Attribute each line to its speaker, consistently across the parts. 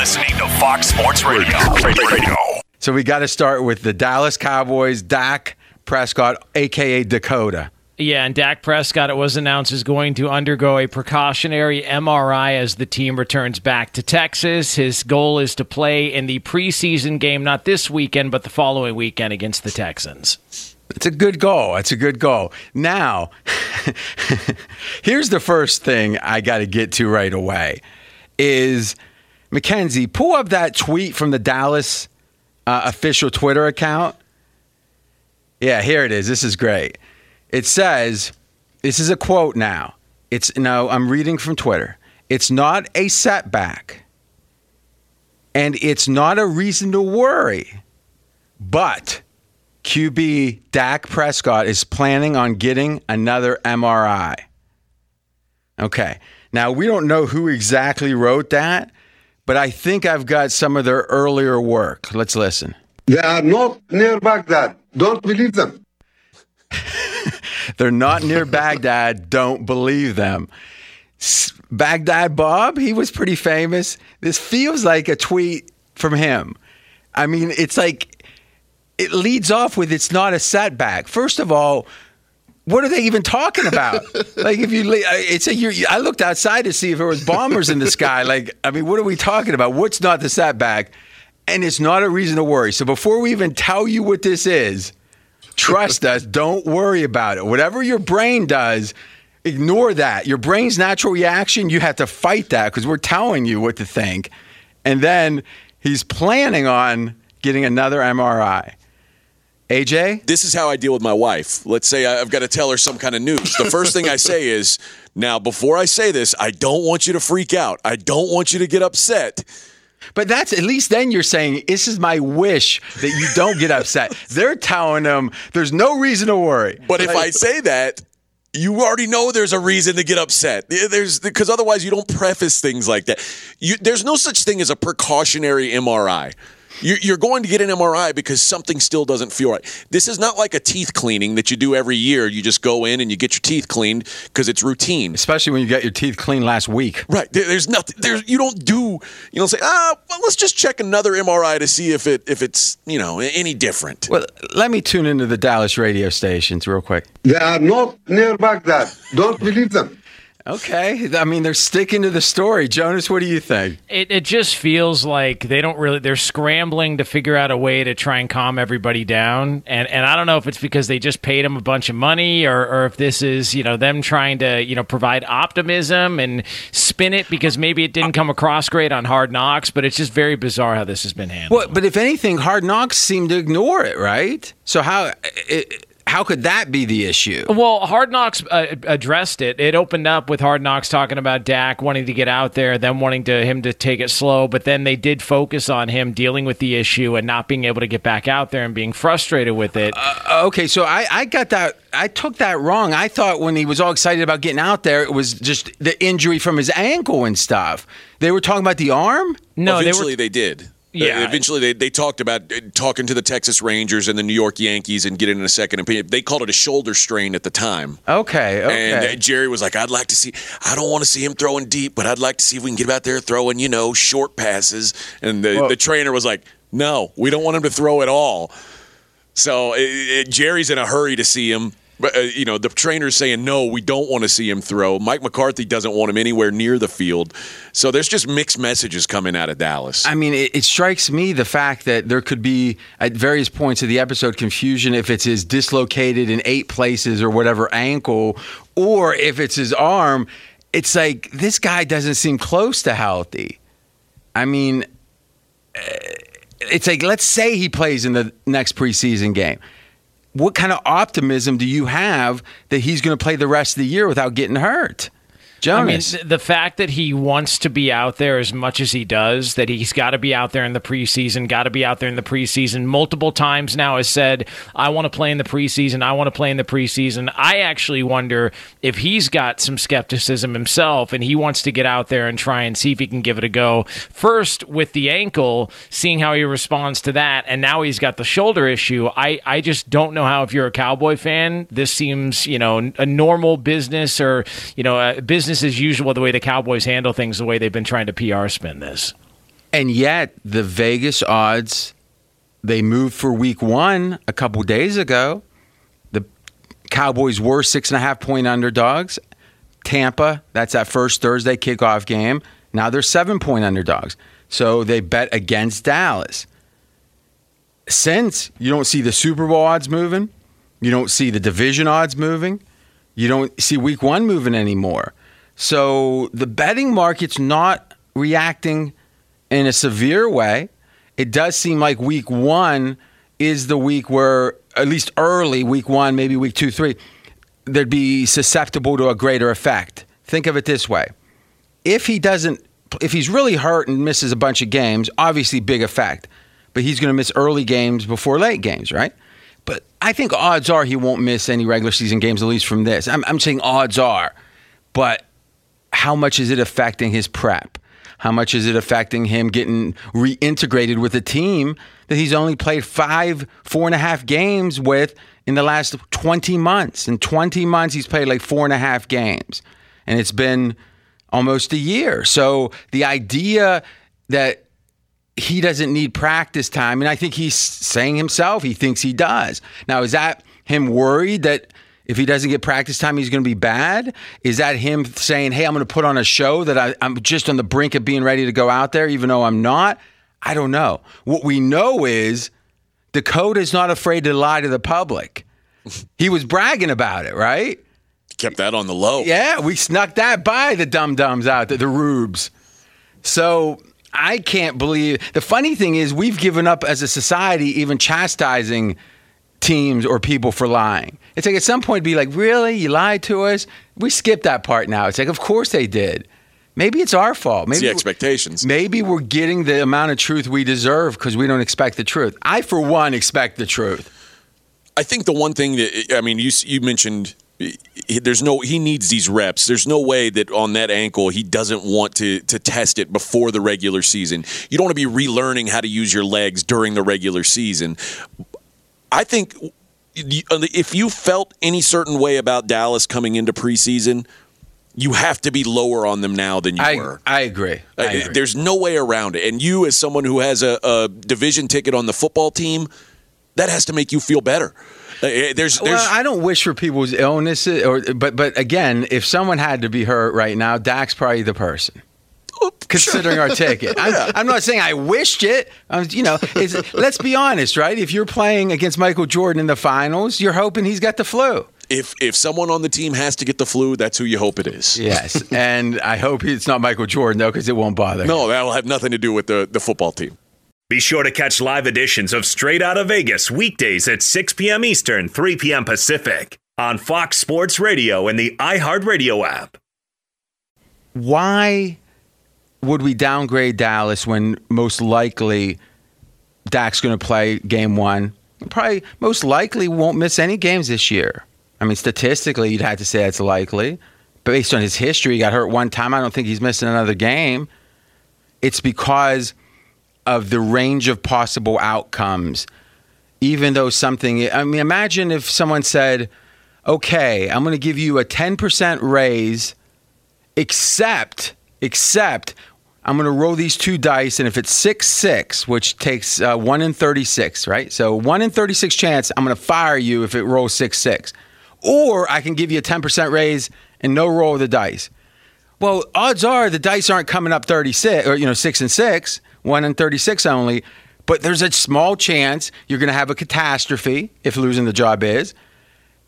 Speaker 1: listening to Fox Sports Radio. Radio.
Speaker 2: So we got to start with the Dallas Cowboys, Dak Prescott, aka Dakota.
Speaker 3: Yeah, and Dak Prescott, it was announced, is going to undergo a precautionary MRI as the team returns back to Texas. His goal is to play in the preseason game, not this weekend, but the following weekend against the Texans.
Speaker 2: It's a good goal. It's a good goal. Now, here's the first thing I got to get to right away is Mackenzie, pull up that tweet from the Dallas uh, official Twitter account. Yeah, here it is. This is great. It says, this is a quote now. It's no, I'm reading from Twitter. It's not a setback. And it's not a reason to worry. But QB Dak Prescott is planning on getting another MRI. Okay. Now, we don't know who exactly wrote that, but I think I've got some of their earlier work. Let's listen.
Speaker 4: They are not near Baghdad. Don't believe them.
Speaker 2: They're not near Baghdad. Don't believe them. Baghdad Bob, he was pretty famous. This feels like a tweet from him. I mean, it's like it leads off with it's not a setback. First of all, what are they even talking about? like if you, it's a. You, I looked outside to see if there was bombers in the sky. Like I mean, what are we talking about? What's not the setback? And it's not a reason to worry. So before we even tell you what this is, trust us. Don't worry about it. Whatever your brain does, ignore that. Your brain's natural reaction. You have to fight that because we're telling you what to think. And then he's planning on getting another MRI. AJ?
Speaker 5: This is how I deal with my wife. Let's say I've got to tell her some kind of news. The first thing I say is, now, before I say this, I don't want you to freak out. I don't want you to get upset.
Speaker 2: But that's at least then you're saying, this is my wish that you don't get upset. They're telling them there's no reason to worry.
Speaker 5: But if I say that, you already know there's a reason to get upset. There's because otherwise you don't preface things like that. You, there's no such thing as a precautionary MRI. You're going to get an MRI because something still doesn't feel right. This is not like a teeth cleaning that you do every year. You just go in and you get your teeth cleaned because it's routine.
Speaker 2: Especially when you got your teeth cleaned last week.
Speaker 5: Right. There's nothing. There's you don't do. You don't say ah. Well, let's just check another MRI to see if it if it's you know any different.
Speaker 2: Well, let me tune into the Dallas radio stations real quick.
Speaker 4: They are not near Baghdad. Don't believe them.
Speaker 2: Okay. I mean, they're sticking to the story. Jonas, what do you think?
Speaker 3: It, it just feels like they don't really, they're scrambling to figure out a way to try and calm everybody down. And, and I don't know if it's because they just paid him a bunch of money or, or if this is, you know, them trying to, you know, provide optimism and spin it because maybe it didn't come across great on Hard Knocks, but it's just very bizarre how this has been handled.
Speaker 2: Well, but if anything, Hard Knocks seem to ignore it, right? So how. It, how could that be the issue?
Speaker 3: Well, Hard Knocks uh, addressed it. It opened up with Hard Knocks talking about Dak wanting to get out there, then wanting to him to take it slow, but then they did focus on him dealing with the issue and not being able to get back out there and being frustrated with it.
Speaker 2: Uh, okay, so I, I got that. I took that wrong. I thought when he was all excited about getting out there, it was just the injury from his ankle and stuff. They were talking about the arm.
Speaker 3: No,
Speaker 5: eventually
Speaker 3: they,
Speaker 5: they did.
Speaker 3: Yeah.
Speaker 5: Uh, eventually, they, they talked about uh, talking to the Texas Rangers and the New York Yankees and getting in a second opinion. They called it a shoulder strain at the time.
Speaker 2: Okay. Okay.
Speaker 5: And uh, Jerry was like, "I'd like to see. I don't want to see him throwing deep, but I'd like to see if we can get him out there throwing, you know, short passes." And the,
Speaker 2: Well-
Speaker 5: the trainer was like, "No, we don't want him to throw at all." So it, it, Jerry's in a hurry to see him. But, uh, you know, the trainer's saying, no, we don't want to see him throw. Mike McCarthy doesn't want him anywhere near the field. So there's just mixed messages coming out of Dallas.
Speaker 2: I mean, it, it strikes me the fact that there could be at various points of the episode confusion if it's his dislocated in eight places or whatever ankle, or if it's his arm. It's like this guy doesn't seem close to healthy. I mean, eh, it's like let's say he plays in the next preseason game. What kind of optimism do you have that he's going to play the rest of the year without getting hurt?
Speaker 3: I mean, the fact that he wants to be out there as much as he does, that he's got to be out there in the preseason, got to be out there in the preseason multiple times now has said, I want to play in the preseason, I want to play in the preseason. I actually wonder if he's got some skepticism himself and he wants to get out there and try and see if he can give it a go. First, with the ankle, seeing how he responds to that, and now he's got the shoulder issue. I, I just don't know how, if you're a Cowboy fan, this seems, you know, a normal business or, you know, a business as usual the way the Cowboys handle things, the way they've been trying to PR spin this.
Speaker 2: And yet, the Vegas odds, they moved for week one a couple days ago. The Cowboys were six and a half point underdogs. Tampa, that's that first Thursday kickoff game. Now they're seven point underdogs. So they bet against Dallas. Since you don't see the Super Bowl odds moving, you don't see the division odds moving, you don't see week one moving anymore. So the betting market's not reacting in a severe way. It does seem like week one is the week where, at least early, week one, maybe week two, three, they'd be susceptible to a greater effect. Think of it this way if he doesn't, if he's really hurt and misses a bunch of games, obviously big effect, but he's going to miss early games before late games, right? But I think odds are he won't miss any regular season games, at least from this. I'm, I'm saying odds are, but how much is it affecting his prep? How much is it affecting him getting reintegrated with a team that he's only played five, four and a half games with in the last 20 months? In 20 months, he's played like four and a half games. And it's been almost a year. So the idea that he doesn't need practice time, and I think he's saying himself he thinks he does. Now, is that him worried that if he doesn't get practice time, he's going to be bad? Is that him saying, hey, I'm going to put on a show that I, I'm just on the brink of being ready to go out there, even though I'm not? I don't know. What we know is Dakota is not afraid to lie to the public. He was bragging about it, right?
Speaker 5: Kept that on the low.
Speaker 2: Yeah, we snuck that by the dum dums out there, the rubes. So I can't believe. The funny thing is, we've given up as a society even chastising teams or people for lying. It's like at some point, be like, really? You lied to us? We skip that part now. It's like, of course they did. Maybe it's our fault. Maybe
Speaker 5: It's the expectations.
Speaker 2: Maybe we're getting the amount of truth we deserve because we don't expect the truth. I, for one, expect the truth.
Speaker 5: I think the one thing that I mean, you you mentioned there's no he needs these reps. There's no way that on that ankle he doesn't want to to test it before the regular season. You don't want to be relearning how to use your legs during the regular season. I think if you felt any certain way about Dallas coming into preseason, you have to be lower on them now than you
Speaker 2: I,
Speaker 5: were.
Speaker 2: I agree. I
Speaker 5: Uh,
Speaker 2: agree.
Speaker 5: There's no way around it. And you, as someone who has a, a division ticket on the football team, that has to make you feel better. Uh, There's, there's,
Speaker 2: Well, I don't wish for people's illnesses, or but but again, if someone had to be hurt right now, Dak's probably the person. Considering our ticket, I'm, I'm not saying I wished it. I'm, you know, it's, let's be honest, right? If you're playing against Michael Jordan in the finals, you're hoping he's got the flu.
Speaker 5: if if someone on the team has to get the flu, that's who you hope it is.
Speaker 2: Yes, and I hope it's not Michael Jordan though, because it won't bother. him.
Speaker 5: No, that'll have nothing to do with the, the football team.
Speaker 1: Be sure to catch live editions of Straight Outta Vegas weekdays at 6 p.m. Eastern, 3 p.m. Pacific on Fox Sports Radio and the iHeartRadio app.
Speaker 2: why would we downgrade Dallas when most likely Dak's going to play game one? Probably most likely won't miss any games this year. I mean, statistically, you'd have to say it's likely. But based on his history, he got hurt one time. I don't think he's missing another game. It's because of the range of possible outcomes. Even though something, I mean, imagine if someone said, okay, I'm going to give you a 10% raise except except I'm going to roll these two dice, and if it's six six, which takes uh, one in thirty six, right? So one in thirty six chance I'm going to fire you if it rolls six six, or I can give you a ten percent raise and no roll of the dice. Well, odds are the dice aren't coming up thirty six or you know six and six, one in thirty six only. But there's a small chance you're going to have a catastrophe if losing the job is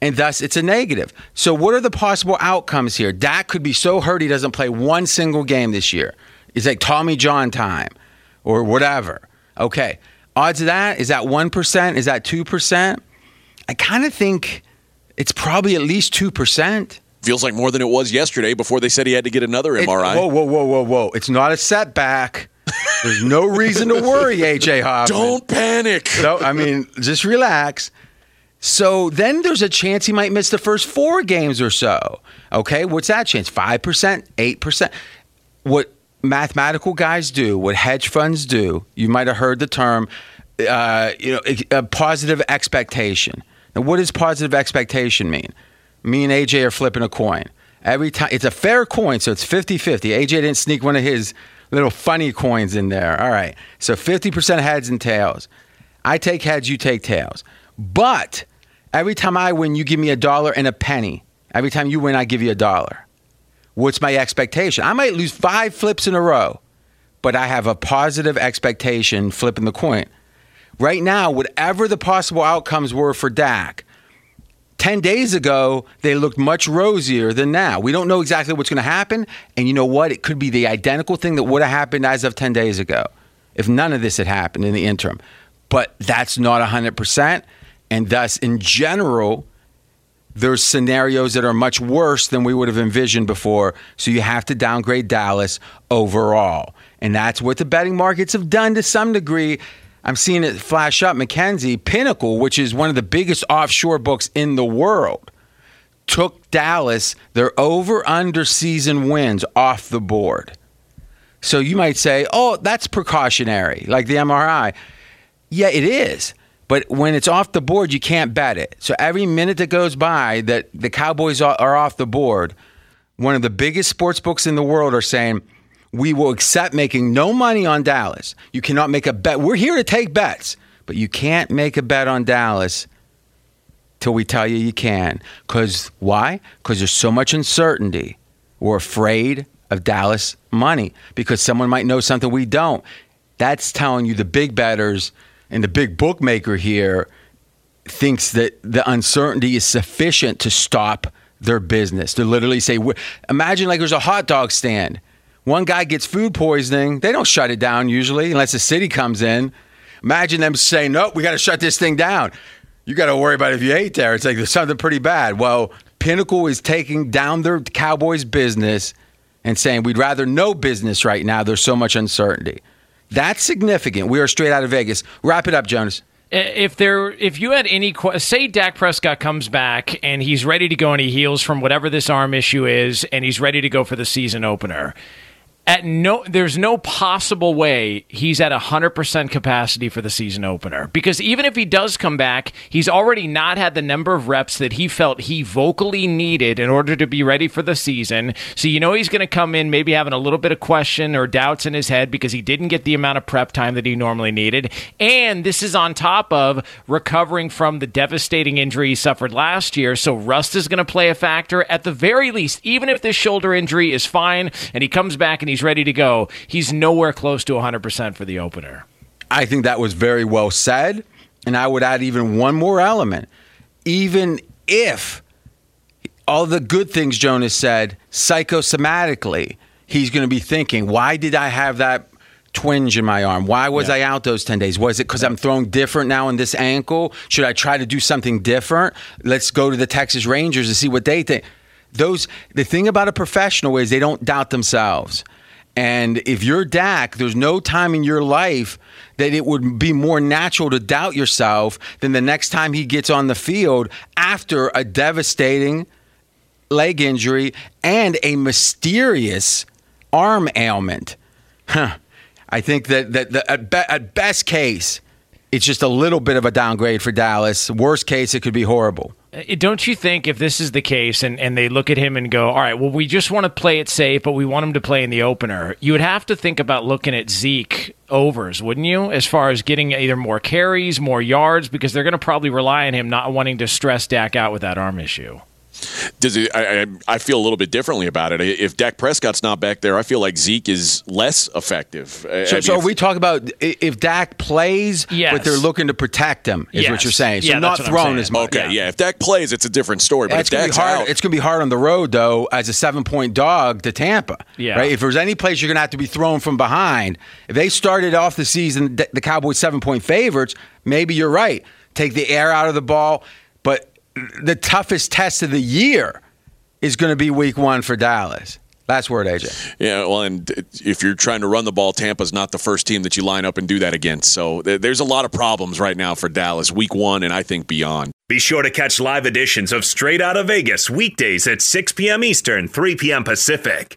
Speaker 2: and thus it's a negative. So, what are the possible outcomes here? Dak could be so hurt he doesn't play one single game this year. It's like Tommy John time or whatever. Okay. Odds of that, is that 1%? Is that 2%? I kind of think it's probably at least 2%.
Speaker 5: Feels like more than it was yesterday before they said he had to get another
Speaker 2: It-
Speaker 5: MRI.
Speaker 2: whoa, whoa, whoa, whoa, whoa. It's not a setback. There's no reason to worry, AJ Hoffman.
Speaker 5: Don't panic.
Speaker 2: No, I mean, just relax. So then there's a chance he might miss the first four games or so. Okay, what's that chance? 5%, 8%. What mathematical guys do, what hedge funds do, you might have heard the term, uh, you know, a positive expectation. Now, what does positive expectation mean? Me and AJ are flipping a coin. Every time, it's a fair coin, so it's 50 50. AJ didn't sneak one of his little funny coins in there. All right. So 50% heads and tails. I take heads, you take tails. But every time I win, you give me a dollar and a penny. Every time you win, I give you a dollar. What's my expectation? I might lose five flips in a row, but I have a positive expectation flipping the coin. Right now, whatever the possible outcomes were for Dak, 10 days ago, they looked much rosier than now. We don't know exactly what's going to happen. And you know what? It could be the identical thing that would have happened as of 10 days ago if none of this had happened in the interim. But that's not 100%. And thus, in general, there's scenarios that are much worse than we would have envisioned before. So you have to downgrade Dallas overall. And that's what the betting markets have done to some degree. I'm seeing it flash up. McKenzie Pinnacle, which is one of the biggest offshore books in the world, took Dallas, their over under season wins off the board. So you might say, oh, that's precautionary, like the MRI. Yeah, it is. But when it's off the board, you can't bet it. So every minute that goes by that the Cowboys are off the board, one of the biggest sports books in the world are saying, we will accept making no money on Dallas. You cannot make a bet. We're here to take bets, but you can't make a bet on Dallas till we tell you you can. Because why? Because there's so much uncertainty. We're afraid of Dallas money because someone might know something we don't. That's telling you the big bettors and the big bookmaker here thinks that the uncertainty is sufficient to stop their business. To literally say, imagine like there's a hot dog stand one guy gets food poisoning, they don't shut it down usually unless the city comes in. Imagine them saying, nope, we got to shut this thing down. You got to worry about if you ate there. It's like there's something pretty bad. Well, Pinnacle is taking down their Cowboys business and saying, we'd rather no business right now. There's so much uncertainty. That's significant. We are straight out of Vegas. Wrap it up, Jonas uh,
Speaker 3: if there if you had any say Dak Prescott comes back and he's ready to go and he heals from whatever this arm issue is and he's ready to go for the season opener at no there's no possible way he's at 100% capacity for the season opener. Because even if he does come back he's already not had the number of reps that he felt he vocally needed in order to be ready for the season. So you know he's going to come in maybe having a little bit of question or doubts in his head because he didn't get the amount of prep time that he normally needed. And this is on top of recovering from the devastating injury he suffered last year. So rust is going to play a factor. At the very least even if this shoulder injury is fine and he comes back and he's ready to go. He's nowhere close to 100% for the opener.
Speaker 2: I think that was very well said. And I would add even one more element. Even if all the good things Jonas said, psychosomatically, he's going to be thinking, why did I have that twinge in my arm? Why was yeah. I out those 10 days? Was it because I'm throwing different now in this ankle? Should I try to do something different? Let's go to the Texas Rangers and see what they think. Those the thing about a professional is they don't doubt themselves. And if you're Dak, there's no time in your life that it would be more natural to doubt yourself than the next time he gets on the field after a devastating leg injury and a mysterious arm ailment. Huh. I think that, that, that at, be, at best case, it's just a little bit of a downgrade for Dallas. Worst case, it could be horrible.
Speaker 3: Uh, don't you think if this is the case and, and they look at him and go, all right, well, we just want to play it safe, but we want him to play in the opener, you would have to think about looking at Zeke overs, wouldn't you? As far as getting either more carries, more yards, because they're going to probably rely on him not wanting to stress Dak out with that arm issue.
Speaker 5: Does it, I, I feel a little bit differently about it. If Dak Prescott's not back there, I feel like Zeke is less effective.
Speaker 2: So, I mean, so if, we talk about if Dak plays, yes. but they're looking to protect him, is yes. what you're saying. So
Speaker 3: yeah,
Speaker 2: not thrown as much.
Speaker 5: Okay, yeah. yeah. If Dak plays, it's a different story. But yeah,
Speaker 2: it's going to be hard.
Speaker 5: Out,
Speaker 2: it's going to be hard on the road though, as a seven point dog to Tampa. Yeah. Right. If there's any place you're going to have to be thrown from behind, if they started off the season the Cowboys seven point favorites, maybe you're right. Take the air out of the ball, but the toughest test of the year is going to be week one for Dallas. Last word, AJ.
Speaker 5: Yeah, well, and if you're trying to run the ball, Tampa's not the first team that you line up and do that against. So there's a lot of problems right now for Dallas, week one, and I think beyond.
Speaker 1: Be sure to catch live editions of Straight Outta Vegas weekdays at 6 p.m. Eastern, 3 p.m. Pacific.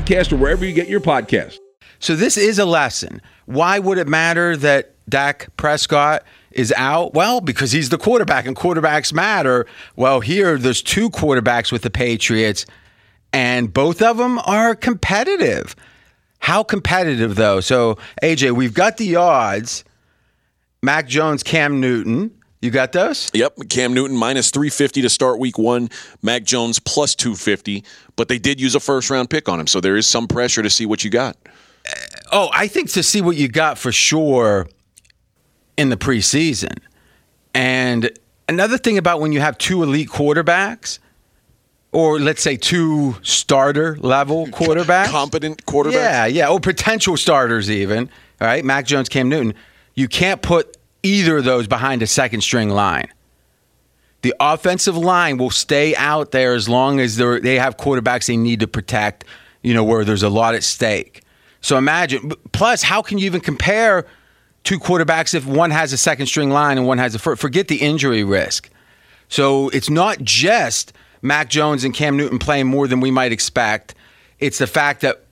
Speaker 6: or wherever you get your podcast.
Speaker 2: So this is a lesson. Why would it matter that Dak Prescott is out? Well, because he's the quarterback and quarterbacks matter. Well, here there's two quarterbacks with the Patriots and both of them are competitive. How competitive though? So, AJ, we've got the odds. Mac Jones, Cam Newton. You got those?
Speaker 5: Yep, Cam Newton minus 350 to start week one, Mac Jones plus 250, but they did use a first round pick on him, so there is some pressure to see what you got.
Speaker 2: Uh, oh, I think to see what you got for sure in the preseason. And another thing about when you have two elite quarterbacks, or let's say two starter level quarterbacks,
Speaker 5: Competent quarterbacks.
Speaker 2: yeah, yeah, or potential starters even. All right, Mac Jones, Cam Newton. You can't put either of those behind a second string line. The offensive line will stay out there as long as they're- have quarterbacks they need to protect. You know where there's a lot at stake. So imagine. Plus, how can you even compare two quarterbacks if one has a second string line and one has a first? Forget the injury risk. So it's not just Mac Jones and Cam Newton playing more than we might expect. It's the fact that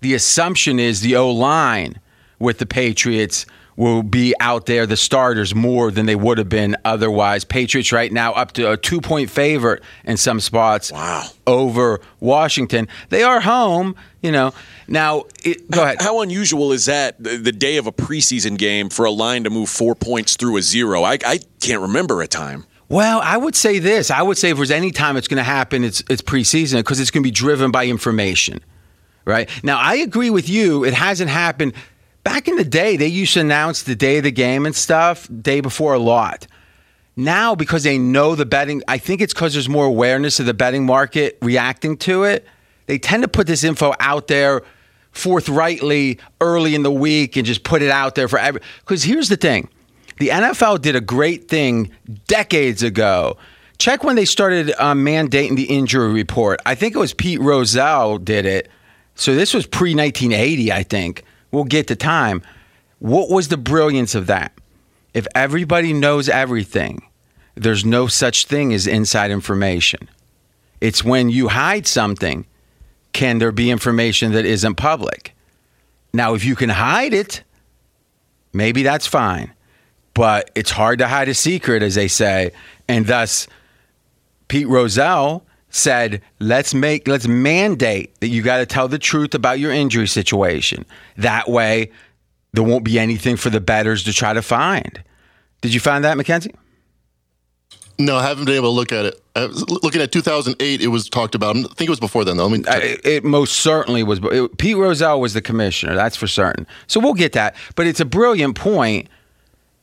Speaker 2: the assumption is the O line with the Patriots will be out there, the starters, more than they would have been otherwise. Patriots right now up to a two point favorite in some spots
Speaker 5: Wow.
Speaker 2: over Washington. They are home, you know. Now, it, go ahead.
Speaker 5: How unusual is that the day of a preseason game for a line to move four points through a zero? I, I can't remember a time.
Speaker 2: Well, I would say this. I would say if there's any time it's going to happen, it's it's preseason because it's going to be driven by information, right? Now, I agree with you. It hasn't happened. Back in the day, they used to announce the day of the game and stuff day before a lot. Now, because they know the betting, I think it's because there's more awareness of the betting market reacting to it. They tend to put this info out there forthrightly early in the week and just put it out there for every. Because here's the thing the NFL did a great thing decades ago. Check when they started um, mandating the injury report. I think it was Pete Rozelle did it. So this was pre 1980, I think. We'll get to time. What was the brilliance of that? If everybody knows everything, there's no such thing as inside information. It's when you hide something, can there be information that isn't public? Now, if you can hide it, maybe that's fine. But it's hard to hide a secret, as they say. And thus, Pete Rozelle said, let's make, let's mandate that you got to tell the truth about your injury situation. That way, there won't be anything for the bettors to try to find. Did you find that, Mackenzie?
Speaker 7: No, I haven't been able to look at it. I was looking at 2008, it was talked about. I think it was before then, though. I mean,
Speaker 2: It, it most certainly was. It, Pete Rozelle was the commissioner, that's for certain. So we'll get that. But it's a brilliant point,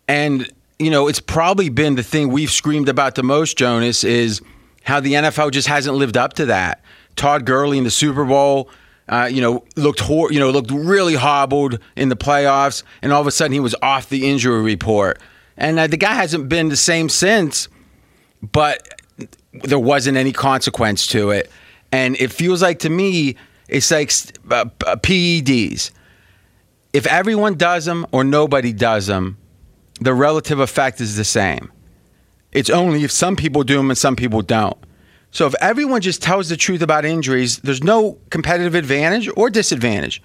Speaker 2: and you know it's probably been the thing we've screamed about the most. Jonas is how the NFL just hasn't lived up to that. Todd Gurley in the Super Bowl. Uh, you know, looked hor- you know looked really hobbled in the playoffs, and all of a sudden he was off the injury report, and uh, the guy hasn't been the same since. But there wasn't any consequence to it. And it feels like to me, it's like uh, uh, PEDs. If everyone does them or nobody does them, the relative effect is the same. It's only if some people do them and some people don't. So if everyone just tells the truth about injuries, there's no competitive advantage or disadvantage.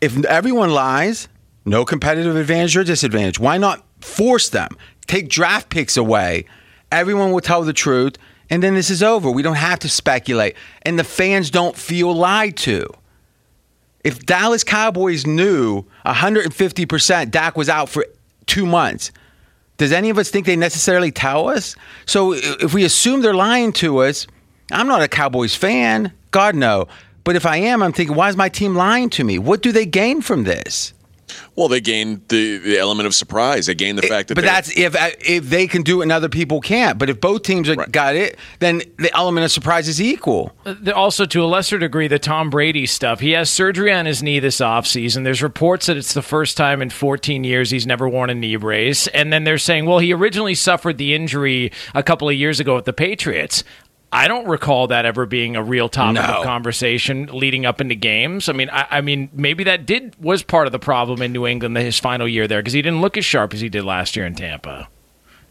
Speaker 2: If everyone lies, no competitive advantage or disadvantage. Why not force them? Take draft picks away. Everyone will tell the truth, and then this is over. We don't have to speculate. And the fans don't feel lied to. If Dallas Cowboys knew 150% Dak was out for two months, does any of us think they necessarily tell us? So if we assume they're lying to us, I'm not a Cowboys fan. God, no. But if I am, I'm thinking, why is my team lying to me? What do they gain from this?
Speaker 5: Well, they gained the, the element of surprise. They gained the fact that
Speaker 2: but that's if uh, if they can do it and other people can't. But if both teams are, got it, then the element of surprise is equal.
Speaker 3: Also, to a lesser degree, the Tom Brady stuff. He has surgery on his knee this offseason. There's reports that it's the first time in 14 years he's never worn a knee brace. And then they're saying, well, he originally suffered the injury a couple of years ago with the Patriots. I don't recall that ever being a real topic
Speaker 2: No.
Speaker 3: of conversation leading up into games. I mean, I, I mean, maybe that did was part of the problem in New England his final year there because he didn't look as sharp as he did last year in Tampa.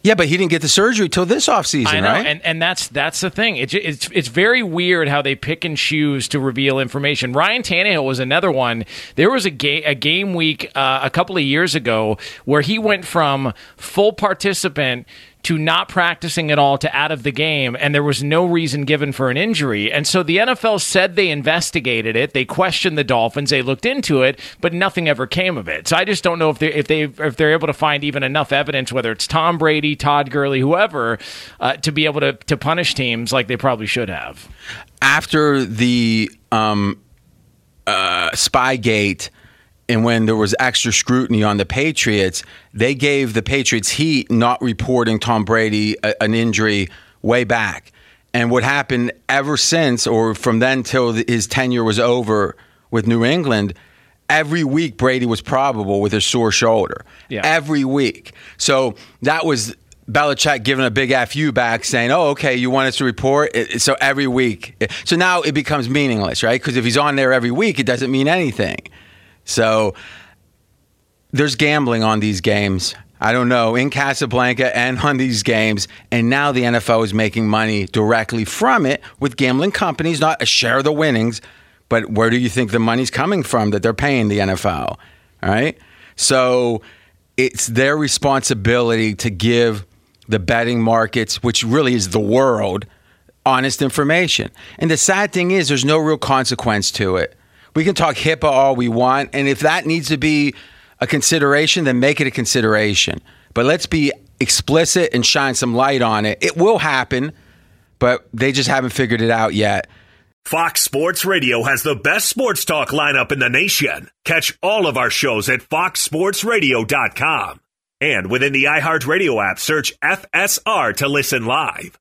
Speaker 2: Yeah, but he didn't get the surgery till this offseason, right?
Speaker 3: and and that's that's the thing. It's it's it's very weird how they pick and choose to reveal information. Ryan Tannehill was another one. There was a game a game week uh, a couple of years ago where he went from full participant to not practicing at all to out of the game, and there was no reason given for an injury. And so the NFL said they investigated it, they questioned the Dolphins, they looked into it, but nothing ever came of it. So I just don't know if they if they if they're able to find even enough evidence, whether it's Tom Brady, Todd Gurley, whoever, uh, to be able to to punish teams like they probably should have.
Speaker 2: After the um, uh, Spygate and when there was extra scrutiny on the Patriots, they gave the Patriots heat not reporting Tom Brady a, an injury way back. And what happened ever since, or from then till his tenure was over with New England, every week Brady was probable with a sore shoulder.
Speaker 3: Yeah.
Speaker 2: Every week. So that was Belichick giving a big fu back, saying, "Oh, okay, you want us to report." It- So every week, so now it becomes meaningless, right? Because if he's on there every week, it doesn't mean anything. So there's gambling on these games. I don't know in Casablanca and on these games, and now the NFL is making money directly from it with gambling companies, not a share of the winnings, but where do you think the money's coming from that they're paying the NFL? All right, so it's their responsibility to give the betting markets, which really is the world, honest information. And the sad thing is, there's no real consequence to it. We can talk HIPAA all we want, and if that needs to be a consideration, then make it a consideration. But let's be explicit and shine some light on it. It will happen, but they just haven't figured it out yet.
Speaker 1: Fox Sports Radio has the best sports talk lineup in the nation. Catch all of our shows at foxsportsradio.com. And within the iHeartRadio app, search FSR to listen live.